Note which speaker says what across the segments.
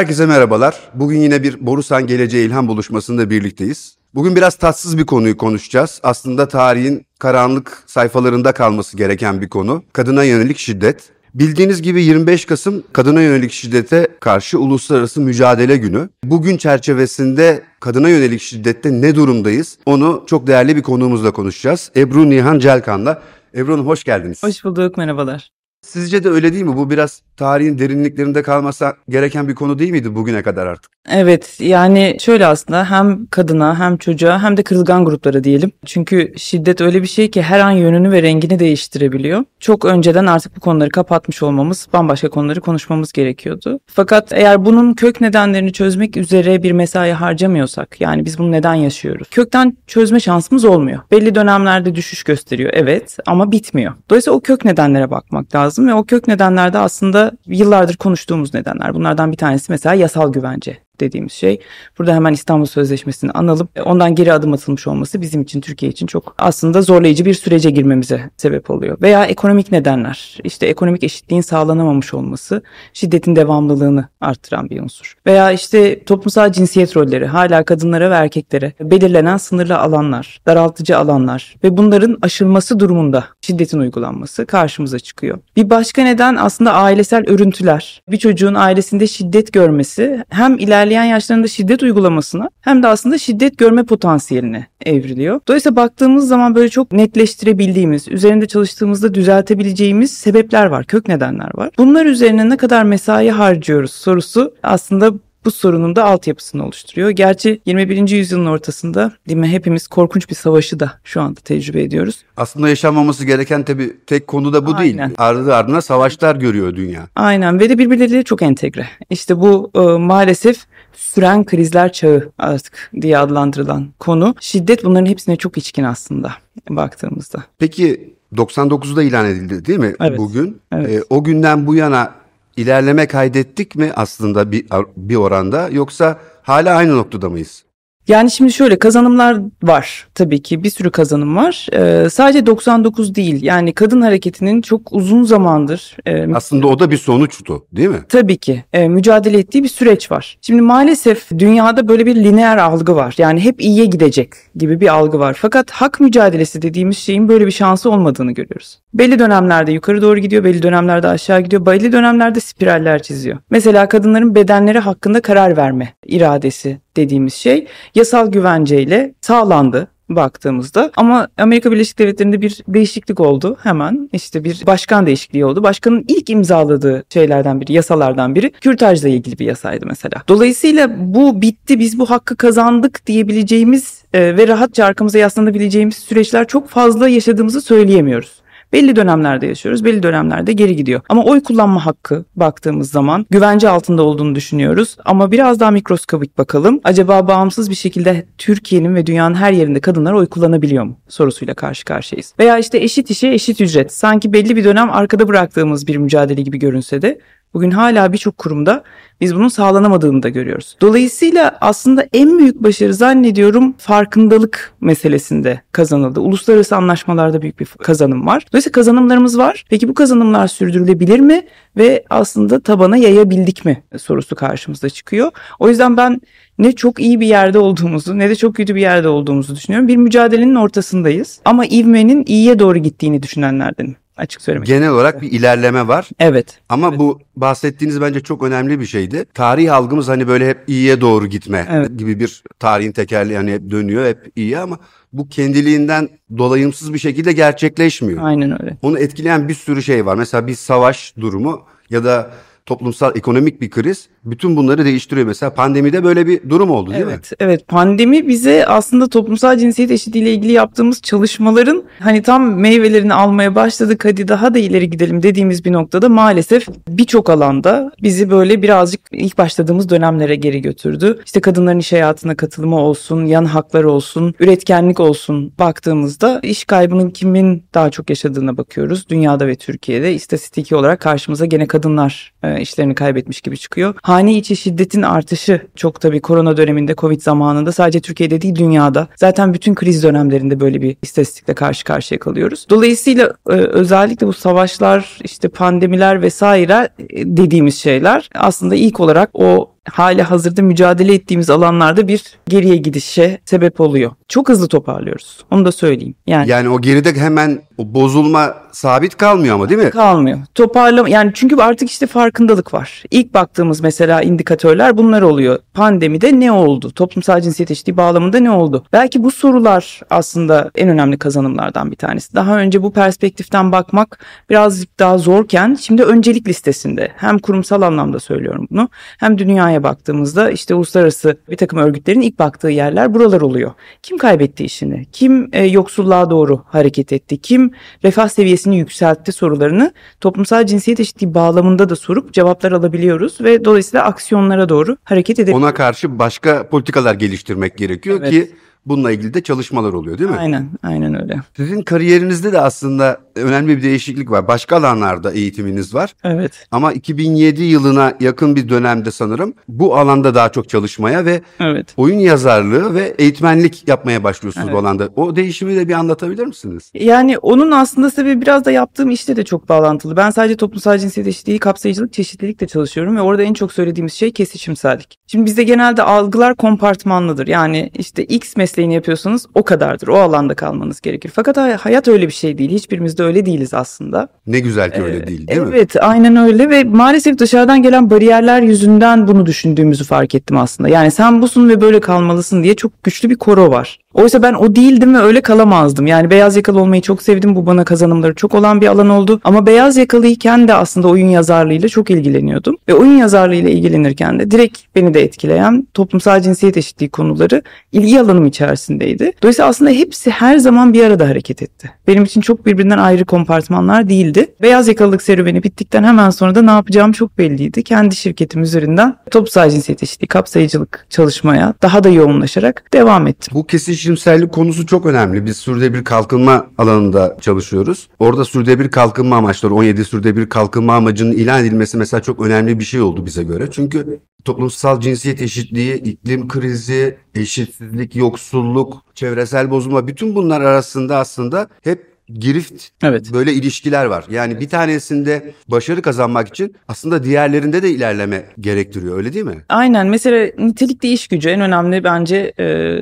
Speaker 1: Herkese merhabalar. Bugün yine bir Borusan Geleceğe İlham buluşmasında birlikteyiz. Bugün biraz tatsız bir konuyu konuşacağız. Aslında tarihin karanlık sayfalarında kalması gereken bir konu. Kadına yönelik şiddet. Bildiğiniz gibi 25 Kasım kadına yönelik şiddete karşı uluslararası mücadele günü. Bugün çerçevesinde kadına yönelik şiddette ne durumdayız? Onu çok değerli bir konuğumuzla konuşacağız. Ebru Nihan Celkan'la. Ebru Hanım hoş geldiniz.
Speaker 2: Hoş bulduk, merhabalar.
Speaker 1: Sizce de öyle değil mi? Bu biraz tarihin derinliklerinde kalmasa gereken bir konu değil miydi bugüne kadar artık?
Speaker 2: Evet yani şöyle aslında hem kadına hem çocuğa hem de kırılgan gruplara diyelim. Çünkü şiddet öyle bir şey ki her an yönünü ve rengini değiştirebiliyor. Çok önceden artık bu konuları kapatmış olmamız, bambaşka konuları konuşmamız gerekiyordu. Fakat eğer bunun kök nedenlerini çözmek üzere bir mesai harcamıyorsak yani biz bunu neden yaşıyoruz? Kökten çözme şansımız olmuyor. Belli dönemlerde düşüş gösteriyor evet ama bitmiyor. Dolayısıyla o kök nedenlere bakmak lazım ve o kök nedenlerde aslında yıllardır konuştuğumuz nedenler. Bunlardan bir tanesi mesela yasal güvence dediğimiz şey. Burada hemen İstanbul Sözleşmesi'ni analım. Ondan geri adım atılmış olması bizim için Türkiye için çok aslında zorlayıcı bir sürece girmemize sebep oluyor. Veya ekonomik nedenler. İşte ekonomik eşitliğin sağlanamamış olması şiddetin devamlılığını arttıran bir unsur. Veya işte toplumsal cinsiyet rolleri hala kadınlara ve erkeklere belirlenen sınırlı alanlar, daraltıcı alanlar ve bunların aşılması durumunda şiddetin uygulanması karşımıza çıkıyor. Bir başka neden aslında ailesel örüntüler. Bir çocuğun ailesinde şiddet görmesi hem ilerleyen ilerleyen yaşlarında şiddet uygulamasına hem de aslında şiddet görme potansiyeline evriliyor. Dolayısıyla baktığımız zaman böyle çok netleştirebildiğimiz, üzerinde çalıştığımızda düzeltebileceğimiz sebepler var, kök nedenler var. Bunlar üzerine ne kadar mesai harcıyoruz sorusu aslında bu sorunun da altyapısını oluşturuyor. Gerçi 21. yüzyılın ortasında değil mi hepimiz korkunç bir savaşı da şu anda tecrübe ediyoruz.
Speaker 1: Aslında yaşanmaması gereken tabii tek konu da bu Aynen. değil. Ardı ardına savaşlar görüyor dünya.
Speaker 2: Aynen ve de birbirleriyle çok entegre. İşte bu e, maalesef süren krizler çağı artık diye adlandırılan konu. Şiddet bunların hepsine çok içkin aslında baktığımızda.
Speaker 1: Peki 99'da ilan edildi değil mi
Speaker 2: evet.
Speaker 1: bugün?
Speaker 2: Evet.
Speaker 1: E, o günden bu yana ilerleme kaydettik mi aslında bir, bir oranda yoksa hala aynı noktada mıyız?
Speaker 2: Yani şimdi şöyle kazanımlar var tabii ki bir sürü kazanım var. Ee, sadece 99 değil yani kadın hareketinin çok uzun zamandır.
Speaker 1: E, Aslında o da bir sonuçtu değil mi?
Speaker 2: Tabii ki e, mücadele ettiği bir süreç var. Şimdi maalesef dünyada böyle bir lineer algı var. Yani hep iyiye gidecek gibi bir algı var. Fakat hak mücadelesi dediğimiz şeyin böyle bir şansı olmadığını görüyoruz. Belli dönemlerde yukarı doğru gidiyor, belli dönemlerde aşağı gidiyor, belli dönemlerde spiraller çiziyor. Mesela kadınların bedenleri hakkında karar verme iradesi dediğimiz şey yasal güvenceyle sağlandı baktığımızda. Ama Amerika Birleşik Devletleri'nde bir değişiklik oldu hemen. işte bir başkan değişikliği oldu. Başkanın ilk imzaladığı şeylerden biri, yasalardan biri kürtajla ilgili bir yasaydı mesela. Dolayısıyla bu bitti, biz bu hakkı kazandık diyebileceğimiz e, ve rahatça arkamıza yaslanabileceğimiz süreçler çok fazla yaşadığımızı söyleyemiyoruz. Belli dönemlerde yaşıyoruz, belli dönemlerde geri gidiyor. Ama oy kullanma hakkı baktığımız zaman güvence altında olduğunu düşünüyoruz. Ama biraz daha mikroskopik bakalım. Acaba bağımsız bir şekilde Türkiye'nin ve dünyanın her yerinde kadınlar oy kullanabiliyor mu sorusuyla karşı karşıyayız. Veya işte eşit işe eşit ücret. Sanki belli bir dönem arkada bıraktığımız bir mücadele gibi görünse de Bugün hala birçok kurumda biz bunun sağlanamadığını da görüyoruz. Dolayısıyla aslında en büyük başarı zannediyorum farkındalık meselesinde kazanıldı. Uluslararası anlaşmalarda büyük bir kazanım var. Dolayısıyla kazanımlarımız var. Peki bu kazanımlar sürdürülebilir mi ve aslında tabana yayabildik mi sorusu karşımıza çıkıyor. O yüzden ben ne çok iyi bir yerde olduğumuzu ne de çok kötü bir yerde olduğumuzu düşünüyorum. Bir mücadelenin ortasındayız ama ivmenin iyiye doğru gittiğini düşünenlerdenim açık söylemek.
Speaker 1: Genel olarak bir ilerleme var.
Speaker 2: Evet.
Speaker 1: Ama
Speaker 2: evet.
Speaker 1: bu bahsettiğiniz bence çok önemli bir şeydi. Tarih algımız hani böyle hep iyiye doğru gitme evet. gibi bir tarihin tekerleği hani hep dönüyor hep iyi ama bu kendiliğinden dolayımsız bir şekilde gerçekleşmiyor.
Speaker 2: Aynen öyle.
Speaker 1: Onu etkileyen bir sürü şey var. Mesela bir savaş durumu ya da toplumsal ekonomik bir kriz bütün bunları değiştiriyor. Mesela pandemide böyle bir durum oldu değil
Speaker 2: evet, mi? Evet pandemi bize aslında toplumsal cinsiyet eşitliği ile ilgili yaptığımız çalışmaların hani tam meyvelerini almaya başladık hadi daha da ileri gidelim dediğimiz bir noktada maalesef birçok alanda bizi böyle birazcık ilk başladığımız dönemlere geri götürdü. İşte kadınların iş hayatına katılımı olsun, yan haklar olsun, üretkenlik olsun baktığımızda iş kaybının kimin daha çok yaşadığına bakıyoruz. Dünyada ve Türkiye'de istatistiki olarak karşımıza gene kadınlar e, işlerini kaybetmiş gibi çıkıyor. Hane içi şiddetin artışı çok tabii korona döneminde Covid zamanında sadece Türkiye'de değil dünyada. Zaten bütün kriz dönemlerinde böyle bir istatistikle karşı karşıya kalıyoruz. Dolayısıyla e, özellikle bu savaşlar işte pandemiler vesaire e, dediğimiz şeyler aslında ilk olarak o hali hazırda mücadele ettiğimiz alanlarda bir geriye gidişe sebep oluyor. Çok hızlı toparlıyoruz. Onu da söyleyeyim. Yani,
Speaker 1: Yani o geride hemen o bozulma sabit kalmıyor ama değil mi?
Speaker 2: kalmıyor. Toparlama yani çünkü artık işte farkındalık var. İlk baktığımız mesela indikatörler bunlar oluyor. Pandemide ne oldu? Toplumsal cinsiyet eşitliği bağlamında ne oldu? Belki bu sorular aslında en önemli kazanımlardan bir tanesi. Daha önce bu perspektiften bakmak birazcık daha zorken şimdi öncelik listesinde hem kurumsal anlamda söylüyorum bunu hem dünyaya baktığımızda işte uluslararası bir takım örgütlerin ilk baktığı yerler buralar oluyor. Kim kaybetti işini? Kim e, yoksulluğa doğru hareket etti? Kim refah seviyesini yükseltti sorularını toplumsal cinsiyet eşitliği bağlamında da sorup cevaplar alabiliyoruz ve dolayısıyla aksiyonlara doğru hareket edebiliyoruz.
Speaker 1: Ona karşı başka politikalar geliştirmek gerekiyor
Speaker 2: Evet.
Speaker 1: ki bununla ilgili de çalışmalar oluyor değil mi?
Speaker 2: Aynen, aynen öyle.
Speaker 1: Sizin kariyerinizde de aslında önemli bir değişiklik var. Başka alanlarda eğitiminiz var.
Speaker 2: Evet,
Speaker 1: Ama 2007 yılına yakın bir dönemde sanırım bu alanda daha çok çalışmaya ve
Speaker 2: evet.
Speaker 1: oyun yazarlığı ve eğitmenlik yapmaya başlıyorsunuz
Speaker 2: Evet.
Speaker 1: bu alanda. O değişimi de bir anlatabilir misiniz?
Speaker 2: Yani onun aslında sebebi biraz da yaptığım işte de çok bağlantılı. Ben sadece toplumsal cinsiyet eşitliği, kapsayıcılık, çeşitlilikle çalışıyorum ve orada en çok söylediğimiz şey kesişimsellik. Şimdi bizde genelde algılar kompartmanlıdır. Yani işte X mesleğini yapıyorsanız o kadardır. O alanda kalmanız gerekir. Fakat hay- hayat öyle bir şey değil. Hiçbirimiz de öyle değiliz aslında.
Speaker 1: Ne güzel ki öyle değil değil mi?
Speaker 2: evet, aynen öyle ve maalesef dışarıdan gelen bariyerler yüzünden bunu düşündüğümüzü fark ettim aslında. Yani sen busun ve böyle kalmalısın diye çok güçlü bir koro var. Oysa ben o değildim ve öyle kalamazdım. Yani beyaz yakalı olmayı çok sevdim. Bu bana kazanımları çok olan bir alan oldu. Ama beyaz yakalıyken de aslında oyun yazarlığıyla çok ilgileniyordum. Ve oyun yazarlığıyla ilgilenirken de direkt beni de etkileyen toplumsal cinsiyet eşitliği konuları ilgi alanım içerisindeydi. Dolayısıyla aslında hepsi her zaman bir arada hareket etti. Benim için çok birbirinden ayrı kompartmanlar değildi. Beyaz yakalılık serüveni bittikten hemen sonra da ne yapacağım çok belliydi. Kendi şirketim üzerinden toplumsal cinsiyet eşitliği, kapsayıcılık çalışmaya daha da yoğunlaşarak devam ettim.
Speaker 1: Bu kesişimsellik konusu çok önemli. Biz sürdürülebilir kalkınma alanında çalışıyoruz. Orada sürdürülebilir kalkınma amaçları 17 sürdürülebilir kalkınma amacının ilan edilmesi mesela çok önemli bir şey oldu bize göre. Çünkü toplumsal cinsiyet eşitliği, iklim krizi, eşitsizlik, yoksulluk, çevresel bozulma bütün bunlar arasında aslında hep girift
Speaker 2: Evet.
Speaker 1: böyle ilişkiler var. Yani bir tanesinde başarı kazanmak için aslında diğerlerinde de ilerleme gerektiriyor öyle değil mi?
Speaker 2: Aynen mesela nitelikli iş gücü en önemli bence e,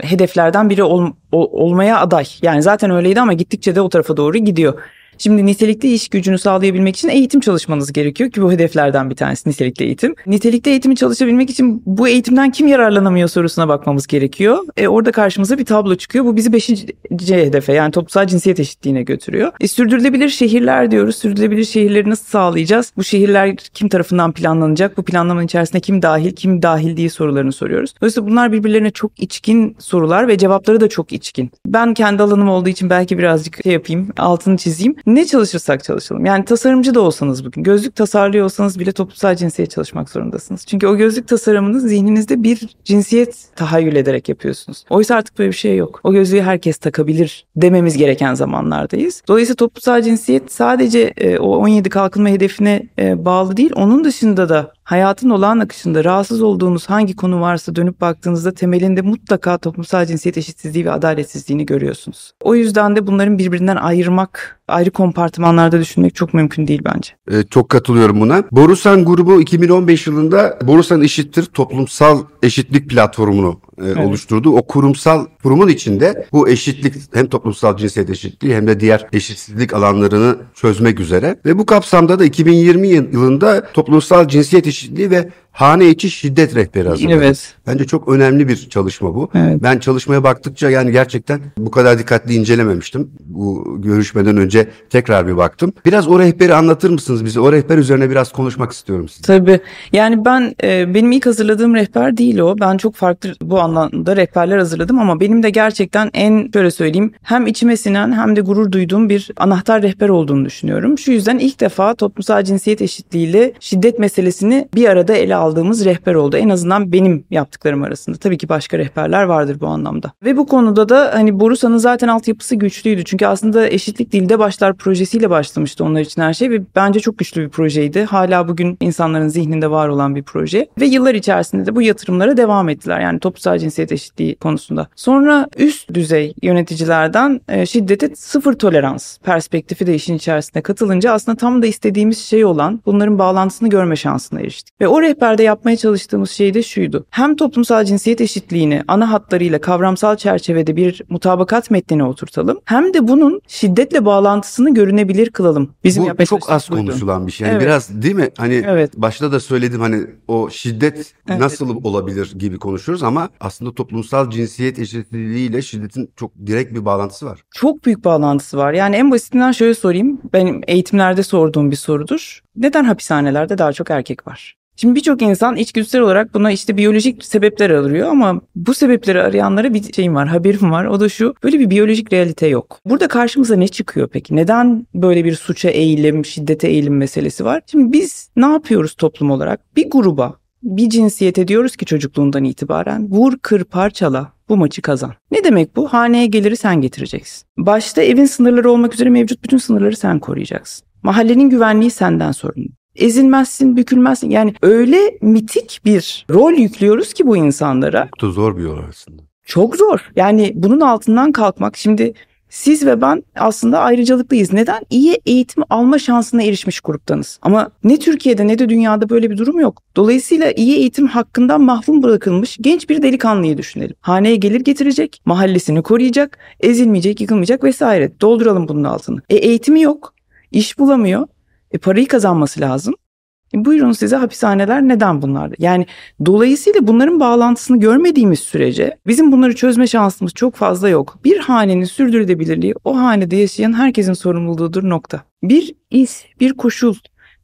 Speaker 2: hedeflerden biri ol- ol- olmaya aday. Yani zaten öyleydi ama gittikçe de o tarafa doğru gidiyor. Şimdi nitelikli iş gücünü sağlayabilmek için eğitim çalışmanız gerekiyor ki bu hedeflerden bir tanesi nitelikli eğitim. Nitelikli eğitimi çalışabilmek için bu eğitimden kim yararlanamıyor sorusuna bakmamız gerekiyor. E, orada karşımıza bir tablo çıkıyor. Bu bizi beşinci hedefe yani toplumsal cinsiyet eşitliğine götürüyor. E, sürdürülebilir şehirler diyoruz. Sürdürülebilir şehirleri nasıl sağlayacağız? Bu şehirler kim tarafından planlanacak? Bu planlamanın içerisinde kim dahil, kim dahil diye sorularını soruyoruz. Dolayısıyla bunlar birbirlerine çok içkin sorular ve cevapları da çok içkin. Ben kendi alanım olduğu için belki birazcık şey yapayım, altını çizeyim. Ne çalışırsak çalışalım. Yani tasarımcı da olsanız bugün, gözlük tasarlıyor olsanız bile toplumsal cinsiyet çalışmak zorundasınız. Çünkü o gözlük tasarımını zihninizde bir cinsiyet tahayyül ederek yapıyorsunuz. Oysa artık böyle bir şey yok. O gözlüğü herkes takabilir dememiz gereken zamanlardayız. Dolayısıyla toplumsal cinsiyet sadece e, o 17 kalkınma hedefine e, bağlı değil. Onun dışında da hayatın olağan akışında rahatsız olduğunuz hangi konu varsa dönüp baktığınızda temelinde mutlaka toplumsal cinsiyet eşitsizliği ve adaletsizliğini görüyorsunuz. O yüzden de bunların birbirinden ayırmak, ayrı kompartımanlarda düşünmek çok mümkün değil bence.
Speaker 1: Ee, çok katılıyorum buna. Borusan grubu 2015 yılında Borusan Eşittir toplumsal eşitlik platformunu e, oluşturdu. O kurumsal kurumun içinde bu eşitlik hem toplumsal cinsiyet eşitliği hem de diğer eşitsizlik alanlarını çözmek üzere ve bu kapsamda da 2020 yılında toplumsal cinsiyet eşitliği ve hane içi şiddet rehberi hazırladı.
Speaker 2: Evet.
Speaker 1: Bence çok önemli bir çalışma bu.
Speaker 2: Evet.
Speaker 1: Ben çalışmaya baktıkça yani gerçekten bu kadar dikkatli incelememiştim. Bu görüşmeden önce tekrar bir baktım. Biraz o rehberi anlatır mısınız bize? O rehber üzerine biraz konuşmak istiyorum size.
Speaker 2: Tabii. Yani ben e, benim ilk hazırladığım rehber değil o. Ben çok farklı bu anlamda rehberler hazırladım ama benim de gerçekten en şöyle söyleyeyim hem içime sinen hem de gurur duyduğum bir anahtar rehber olduğunu düşünüyorum. Şu yüzden ilk defa toplumsal cinsiyet eşitliğiyle şiddet meselesini bir arada ele aldığımız rehber oldu. En azından benim yaptıklarım arasında. Tabii ki başka rehberler vardır bu anlamda. Ve bu konuda da hani Borusan'ın zaten altyapısı güçlüydü. Çünkü aslında eşitlik dilde başlar projesiyle başlamıştı onlar için her şey ve bence çok güçlü bir projeydi. Hala bugün insanların zihninde var olan bir proje. Ve yıllar içerisinde de bu yatırımlara devam ettiler. Yani toplumsal cinsiyet eşitliği konusunda. Sonra üst düzey yöneticilerden e, şiddete sıfır tolerans perspektifi de işin içerisine katılınca aslında tam da istediğimiz şey olan bunların bağlantısını görme şansına eriştik. Ve o rehber seferde yapmaya çalıştığımız şey de şuydu. Hem toplumsal cinsiyet eşitliğini ana hatlarıyla kavramsal çerçevede bir mutabakat metnine oturtalım. Hem de bunun şiddetle bağlantısını görünebilir kılalım. Bizim
Speaker 1: Bu çok az
Speaker 2: buydu.
Speaker 1: konuşulan bir şey. Yani
Speaker 2: Evet.
Speaker 1: biraz değil mi? Hani
Speaker 2: Evet.
Speaker 1: başta da söyledim hani o şiddet
Speaker 2: Evet.
Speaker 1: nasıl olabilir gibi konuşuyoruz ama aslında toplumsal cinsiyet eşitliğiyle şiddetin çok direkt bir bağlantısı var.
Speaker 2: Çok büyük bağlantısı var. Yani en basitinden şöyle sorayım. Benim eğitimlerde sorduğum bir sorudur. Neden hapishanelerde daha çok erkek var? Şimdi birçok insan içgüdüsel olarak buna işte biyolojik sebepler arıyor ama bu sebepleri arayanlara bir şeyim var, haberim var. O da şu, böyle bir biyolojik realite yok. Burada karşımıza ne çıkıyor peki? Neden böyle bir suça eğilim, şiddete eğilim meselesi var? Şimdi biz ne yapıyoruz toplum olarak? Bir gruba, bir cinsiyete diyoruz ki çocukluğundan itibaren vur, kır, parçala, bu maçı kazan. Ne demek bu? Haneye geliri sen getireceksin. Başta evin sınırları olmak üzere mevcut bütün sınırları sen koruyacaksın. Mahallenin güvenliği senden sorumlu. Ezilmezsin, bükülmezsin. Yani öyle mitik bir rol yüklüyoruz ki bu insanlara.
Speaker 1: Çok da zor bir yol aslında.
Speaker 2: Çok zor. Yani bunun altından kalkmak. Şimdi siz ve ben aslında ayrıcalıklıyız. Neden? İyi eğitim alma şansına erişmiş gruptanız. Ama ne Türkiye'de ne de dünyada böyle bir durum yok. Dolayısıyla iyi eğitim hakkından mahrum bırakılmış genç bir delikanlıyı düşünelim. Haneye gelir getirecek, mahallesini koruyacak, ezilmeyecek, yıkılmayacak vesaire. Dolduralım bunun altını. E eğitimi yok, iş bulamıyor, e parayı kazanması lazım. E buyurun size hapishaneler neden bunlar? Yani dolayısıyla bunların bağlantısını görmediğimiz sürece bizim bunları çözme şansımız çok fazla yok. Bir hanenin sürdürülebilirliği o hanede yaşayan herkesin sorumluluğudur nokta. Bir iş, bir koşul,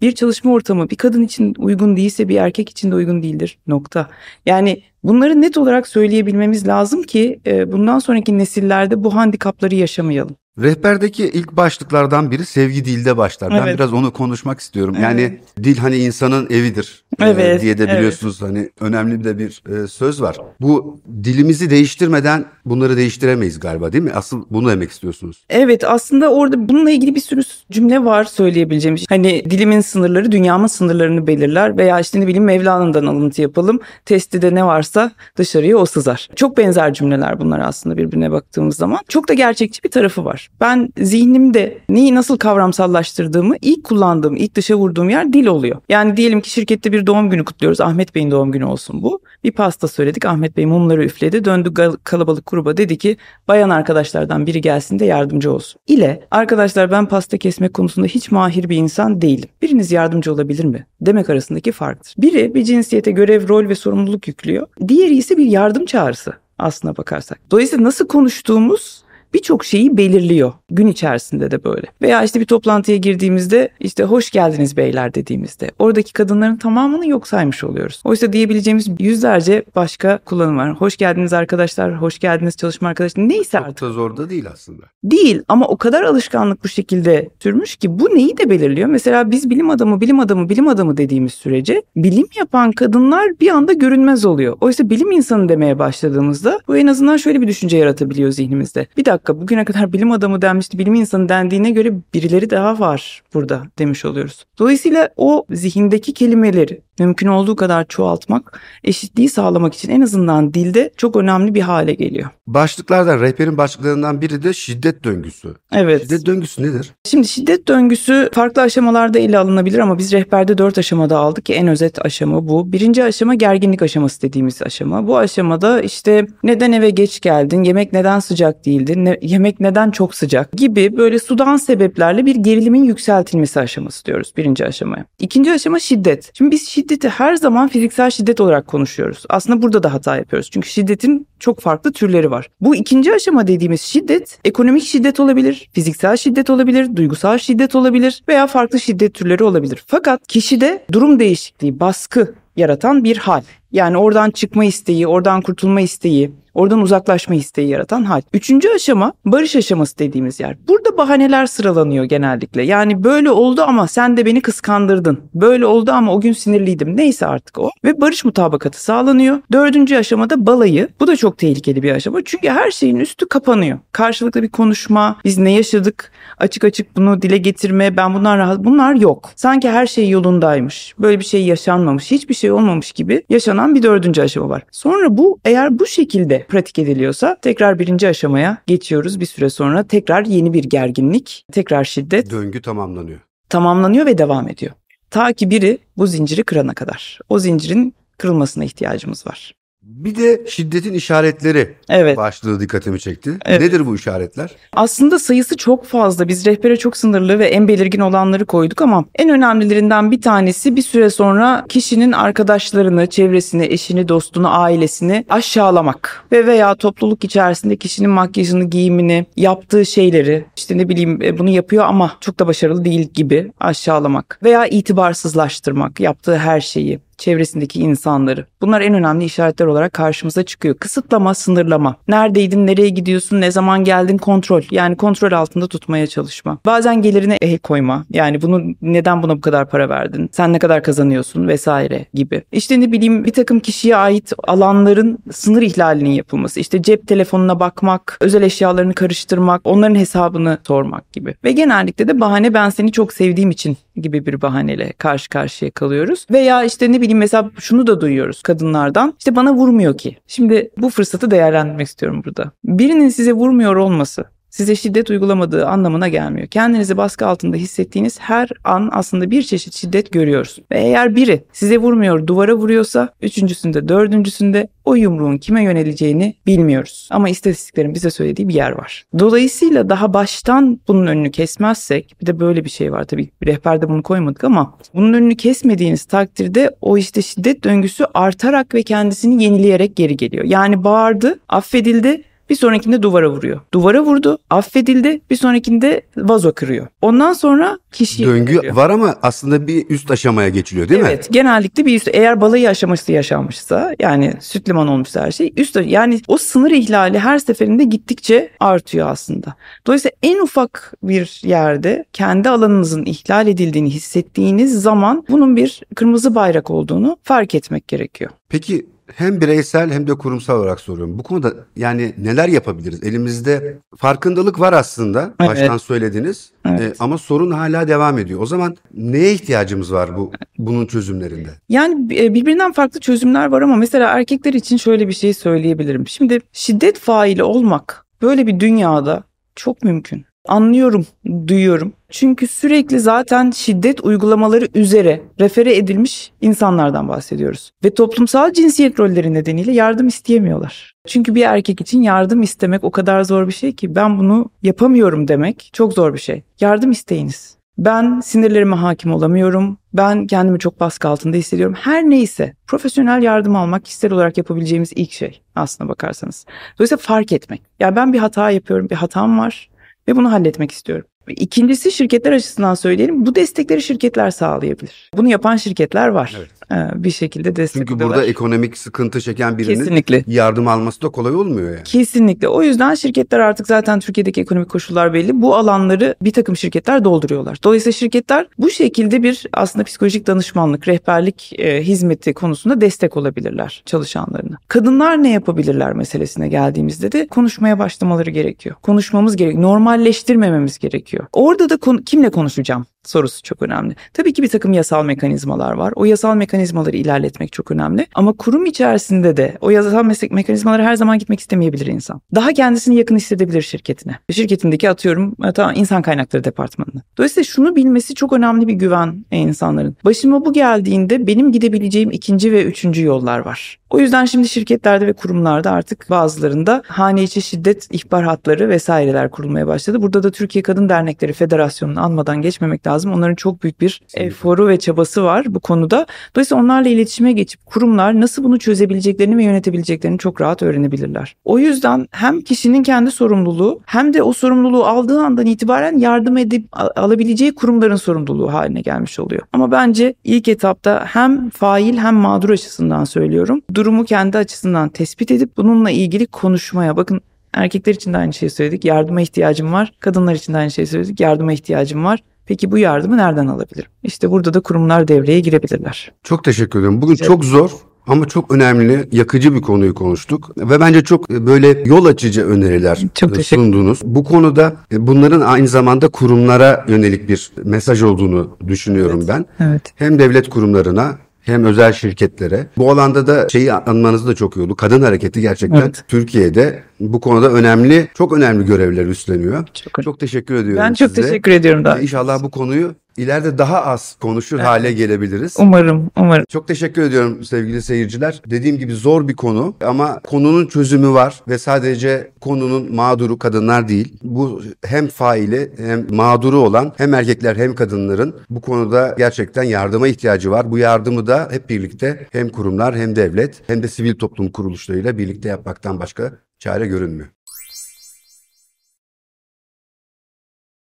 Speaker 2: bir çalışma ortamı bir kadın için uygun değilse bir erkek için de uygun değildir nokta. Yani bunları net olarak söyleyebilmemiz lazım ki e, bundan sonraki nesillerde bu handikapları yaşamayalım.
Speaker 1: Rehberdeki ilk başlıklardan biri sevgi dilde başlar. Ben
Speaker 2: Evet.
Speaker 1: biraz onu konuşmak istiyorum.
Speaker 2: Evet.
Speaker 1: Yani dil hani insanın evidir e,
Speaker 2: Evet,
Speaker 1: diye de
Speaker 2: evet.
Speaker 1: biliyorsunuz hani önemli de bir e, söz var. Bu dilimizi değiştirmeden bunları değiştiremeyiz galiba değil mi? Asıl bunu demek istiyorsunuz.
Speaker 2: Evet aslında orada bununla ilgili bir sürü cümle var söyleyebileceğim. Hani dilimin sınırları dünyamın sınırlarını belirler veya işte ne bileyim Mevlana'dan alıntı yapalım. Testide ne varsa dışarıya o sızar. Çok benzer cümleler bunlar aslında birbirine baktığımız zaman. Çok da gerçekçi bir tarafı var. Ben zihnimde neyi nasıl kavramsallaştırdığımı ilk kullandığım, ilk dışa vurduğum yer dil oluyor. Yani diyelim ki şirkette bir doğum günü kutluyoruz. Ahmet Bey'in doğum günü olsun bu. Bir pasta söyledik. Ahmet Bey mumları üfledi. Döndü kalabalık gruba dedi ki bayan arkadaşlardan biri gelsin de yardımcı olsun. İle arkadaşlar ben pasta kesmek konusunda hiç mahir bir insan değilim. Biriniz yardımcı olabilir mi? Demek arasındaki farktır. Biri bir cinsiyete görev, rol ve sorumluluk yüklüyor. Diğeri ise bir yardım çağrısı aslına bakarsak. Dolayısıyla nasıl konuştuğumuz birçok şeyi belirliyor gün içerisinde de böyle. Veya işte bir toplantıya girdiğimizde işte hoş geldiniz beyler dediğimizde oradaki kadınların tamamını yok saymış oluyoruz. Oysa diyebileceğimiz yüzlerce başka kullanım var. Hoş geldiniz arkadaşlar, hoş geldiniz çalışma arkadaşlar neyse artık.
Speaker 1: Çok da zor da değil aslında.
Speaker 2: Değil ama o kadar alışkanlık bu şekilde sürmüş ki bu neyi de belirliyor? Mesela biz bilim adamı, bilim adamı, bilim adamı dediğimiz sürece bilim yapan kadınlar bir anda görünmez oluyor. Oysa bilim insanı demeye başladığımızda bu en azından şöyle bir düşünce yaratabiliyor zihnimizde. Bir dakika bugüne kadar bilim adamı denmişti, bilim insanı dendiğine göre birileri daha var burada demiş oluyoruz. Dolayısıyla o zihindeki kelimeleri mümkün olduğu kadar çoğaltmak, eşitliği sağlamak için en azından dilde çok önemli bir hale geliyor.
Speaker 1: Başlıklardan, rehberin başlıklarından biri de şiddet döngüsü.
Speaker 2: Evet.
Speaker 1: Şiddet döngüsü nedir?
Speaker 2: Şimdi şiddet döngüsü farklı aşamalarda ele alınabilir ama biz rehberde dört aşamada aldık ki en özet aşama bu. Birinci aşama gerginlik aşaması dediğimiz aşama. Bu aşamada işte neden eve geç geldin, yemek neden sıcak değildi, ne- yemek neden çok sıcak gibi böyle sudan sebeplerle bir gerilimin yükseltilmesi aşaması diyoruz birinci aşamaya. İkinci aşama şiddet. Şimdi biz şiddeti her zaman fiziksel şiddet olarak konuşuyoruz. Aslında burada da hata yapıyoruz. Çünkü şiddetin çok farklı türleri var. Bu ikinci aşama dediğimiz şiddet ekonomik şiddet olabilir, fiziksel şiddet olabilir, duygusal şiddet olabilir veya farklı şiddet türleri olabilir. Fakat kişide durum değişikliği, baskı yaratan bir hal. Yani oradan çıkma isteği, oradan kurtulma isteği, oradan uzaklaşma isteği yaratan hal. Üçüncü aşama barış aşaması dediğimiz yer. Burada bahaneler sıralanıyor genellikle. Yani böyle oldu ama sen de beni kıskandırdın. Böyle oldu ama o gün sinirliydim. Neyse artık o. Ve barış mutabakatı sağlanıyor. Dördüncü aşamada balayı. Bu da çok tehlikeli bir aşama. Çünkü her şeyin üstü kapanıyor. Karşılıklı bir konuşma, biz ne yaşadık, açık açık bunu dile getirme, ben bundan rahat, bunlar yok. Sanki her şey yolundaymış. Böyle bir şey yaşanmamış, hiçbir şey olmamış gibi yaşanan bir dördüncü aşama var. Sonra bu eğer bu şekilde pratik ediliyorsa tekrar birinci aşamaya geçiyoruz bir süre sonra. Tekrar yeni bir gerginlik, tekrar şiddet
Speaker 1: Döngü tamamlanıyor.
Speaker 2: tamamlanıyor ve devam ediyor. Ta ki biri bu zinciri kırana kadar. O zincirin kırılmasına ihtiyacımız var.
Speaker 1: Bir de şiddetin işaretleri
Speaker 2: Evet.
Speaker 1: başlığı dikkatimi çekti.
Speaker 2: Evet.
Speaker 1: Nedir bu işaretler?
Speaker 2: Aslında sayısı çok fazla. Biz rehbere çok sınırlı ve en belirgin olanları koyduk ama en önemlilerinden bir tanesi bir süre sonra kişinin arkadaşlarını, çevresini, eşini, dostunu, ailesini aşağılamak ve veya topluluk içerisinde kişinin makyajını, giyimini, yaptığı şeyleri, işte ne bileyim e, bunu yapıyor ama çok da başarılı değil gibi aşağılamak veya itibarsızlaştırmak yaptığı her şeyi çevresindeki insanları. Bunlar en önemli işaretler olarak karşımıza çıkıyor. Kısıtlama, sınırlama. Neredeydin, nereye gidiyorsun, ne zaman geldin kontrol. Yani kontrol altında tutmaya çalışma. Bazen gelirine el koyma. Yani bunu neden buna bu kadar para verdin? Sen ne kadar kazanıyorsun vesaire gibi. İşte ne bileyim bir takım kişiye ait alanların sınır ihlalinin yapılması. İşte cep telefonuna bakmak, özel eşyalarını karıştırmak, onların hesabını sormak gibi. Ve genellikle de bahane ben seni çok sevdiğim için gibi bir bahaneyle karşı karşıya kalıyoruz. Veya işte ne bileyim mesela şunu da duyuyoruz kadınlardan. İşte bana vurmuyor ki. Şimdi bu fırsatı değerlendirmek istiyorum burada. Birinin size vurmuyor olması size şiddet uygulamadığı anlamına gelmiyor. Kendinizi baskı altında hissettiğiniz her an aslında bir çeşit şiddet görüyorsun. Ve eğer biri size vurmuyor duvara vuruyorsa üçüncüsünde dördüncüsünde o yumruğun kime yöneleceğini bilmiyoruz. Ama istatistiklerin bize söylediği bir yer var. Dolayısıyla daha baştan bunun önünü kesmezsek bir de böyle bir şey var tabii rehberde bunu koymadık ama bunun önünü kesmediğiniz takdirde o işte şiddet döngüsü artarak ve kendisini yenileyerek geri geliyor. Yani bağırdı, affedildi bir sonrakinde duvara vuruyor. Duvara vurdu, affedildi, bir sonrakinde vazo kırıyor. Ondan sonra kişi
Speaker 1: Döngü var ama aslında bir üst aşamaya geçiliyor değil mi?
Speaker 2: Evet genellikle bir üst eğer balayı aşaması yaşanmışsa yani süt liman olmuşsa her şey üst yani o sınır ihlali her seferinde gittikçe artıyor aslında. Dolayısıyla en ufak bir yerde kendi alanınızın ihlal edildiğini hissettiğiniz zaman bunun bir kırmızı bayrak olduğunu fark etmek gerekiyor.
Speaker 1: Peki hem bireysel hem de kurumsal olarak soruyorum. Bu konuda yani neler yapabiliriz? Elimizde farkındalık var aslında.
Speaker 2: Evet.
Speaker 1: Baştan söylediniz.
Speaker 2: Evet.
Speaker 1: Ee, ama sorun hala devam ediyor. O zaman neye ihtiyacımız var bu bunun çözümlerinde?
Speaker 2: Yani e, birbirinden farklı çözümler var ama mesela erkekler için şöyle bir şey söyleyebilirim. Şimdi şiddet faili olmak böyle bir dünyada çok mümkün. Anlıyorum, duyuyorum. Çünkü sürekli zaten şiddet uygulamaları üzere refere edilmiş insanlardan bahsediyoruz. Ve toplumsal cinsiyet rolleri nedeniyle yardım isteyemiyorlar. Çünkü bir erkek için yardım istemek o kadar zor bir şey ki ben bunu yapamıyorum demek çok zor bir şey. Yardım isteyiniz. Ben sinirlerime hakim olamıyorum. Ben kendimi çok baskı altında hissediyorum. Her neyse profesyonel yardım almak kişisel olarak yapabileceğimiz ilk şey aslına bakarsanız. Dolayısıyla fark etmek. Ya ben bir hata yapıyorum, bir hatam var ve bunu halletmek istiyorum. İkincisi şirketler açısından söyleyelim. Bu destekleri şirketler sağlayabilir. Bunu yapan şirketler var.
Speaker 1: Evet.
Speaker 2: Ee, Bir şekilde destek
Speaker 1: Çünkü burada ekonomik sıkıntı çeken birinin
Speaker 2: Kesinlikle.
Speaker 1: yardım alması da kolay olmuyor yani.
Speaker 2: Kesinlikle. O yüzden şirketler artık zaten Türkiye'deki ekonomik koşullar belli. Bu alanları bir takım şirketler dolduruyorlar. Dolayısıyla şirketler bu şekilde bir aslında psikolojik danışmanlık, rehberlik e, hizmeti konusunda destek olabilirler çalışanlarına. Kadınlar ne yapabilirler meselesine geldiğimizde de konuşmaya başlamaları gerekiyor. Konuşmamız gerekiyor. Normalleştirmememiz gerekiyor. Orada da konu- kimle konuşacağım? sorusu çok önemli. Tabii ki bir takım yasal mekanizmalar var. O yasal mekanizmaları ilerletmek çok önemli. Ama kurum içerisinde de o yasal meslek mekanizmalara her zaman gitmek istemeyebilir insan. Daha kendisini yakın hissedebilir şirketine. Şirketindeki atıyorum e, tamam, insan kaynakları departmanına. Dolayısıyla şunu bilmesi çok önemli bir güven e, insanların. Başıma bu geldiğinde benim gidebileceğim ikinci ve üçüncü yollar var. O yüzden şimdi şirketlerde ve kurumlarda artık bazılarında hane içi şiddet ihbar hatları vesaireler kurulmaya başladı. Burada da Türkiye Kadın Dernekleri Federasyonu'nu anmadan geçmemek lazım. Onların çok büyük bir eforu ve çabası var bu konuda. Dolayısıyla onlarla iletişime geçip kurumlar nasıl bunu çözebileceklerini ve yönetebileceklerini çok rahat öğrenebilirler. O yüzden hem kişinin kendi sorumluluğu hem de o sorumluluğu aldığı andan itibaren yardım edip alabileceği kurumların sorumluluğu haline gelmiş oluyor. Ama bence ilk etapta hem fail hem mağdur açısından söylüyorum. Durumu kendi açısından tespit edip bununla ilgili konuşmaya bakın Erkekler için de aynı şeyi söyledik. Yardıma ihtiyacım var. Kadınlar için de aynı şeyi söyledik. Yardıma ihtiyacım var. Peki bu yardımı nereden alabilirim? İşte burada da kurumlar devreye girebilirler.
Speaker 1: Çok teşekkür ederim. Bugün
Speaker 2: Rica
Speaker 1: çok zor ama çok önemli, yakıcı bir konuyu konuştuk ve bence çok e, böyle yol açıcı öneriler
Speaker 2: Çok
Speaker 1: e, sundunuz. Bu konuda e, bunların aynı zamanda kurumlara yönelik bir mesaj olduğunu düşünüyorum ben.
Speaker 2: Evet.
Speaker 1: Hem devlet kurumlarına hem özel şirketlere. Bu alanda da şeyi anmanız da çok iyi oldu. Kadın hareketi gerçekten
Speaker 2: Evet.
Speaker 1: Türkiye'de bu konuda önemli, çok önemli görevler üstleniyor.
Speaker 2: Çok,
Speaker 1: Çok teşekkür ediyorum
Speaker 2: ben çok
Speaker 1: size.
Speaker 2: teşekkür ediyorum daha.
Speaker 1: İnşallah bu konuyu ileride daha az konuşur
Speaker 2: Evet.
Speaker 1: hale gelebiliriz.
Speaker 2: Umarım, umarım.
Speaker 1: Çok teşekkür ediyorum sevgili seyirciler. Dediğim gibi zor bir konu ama konunun çözümü var ve sadece konunun mağduru kadınlar değil. Bu hem faili hem mağduru olan hem erkekler hem kadınların bu konuda gerçekten yardıma ihtiyacı var. Bu yardımı da hep birlikte hem kurumlar hem devlet hem de sivil toplum kuruluşlarıyla birlikte yapmaktan başka çare görünmüyor.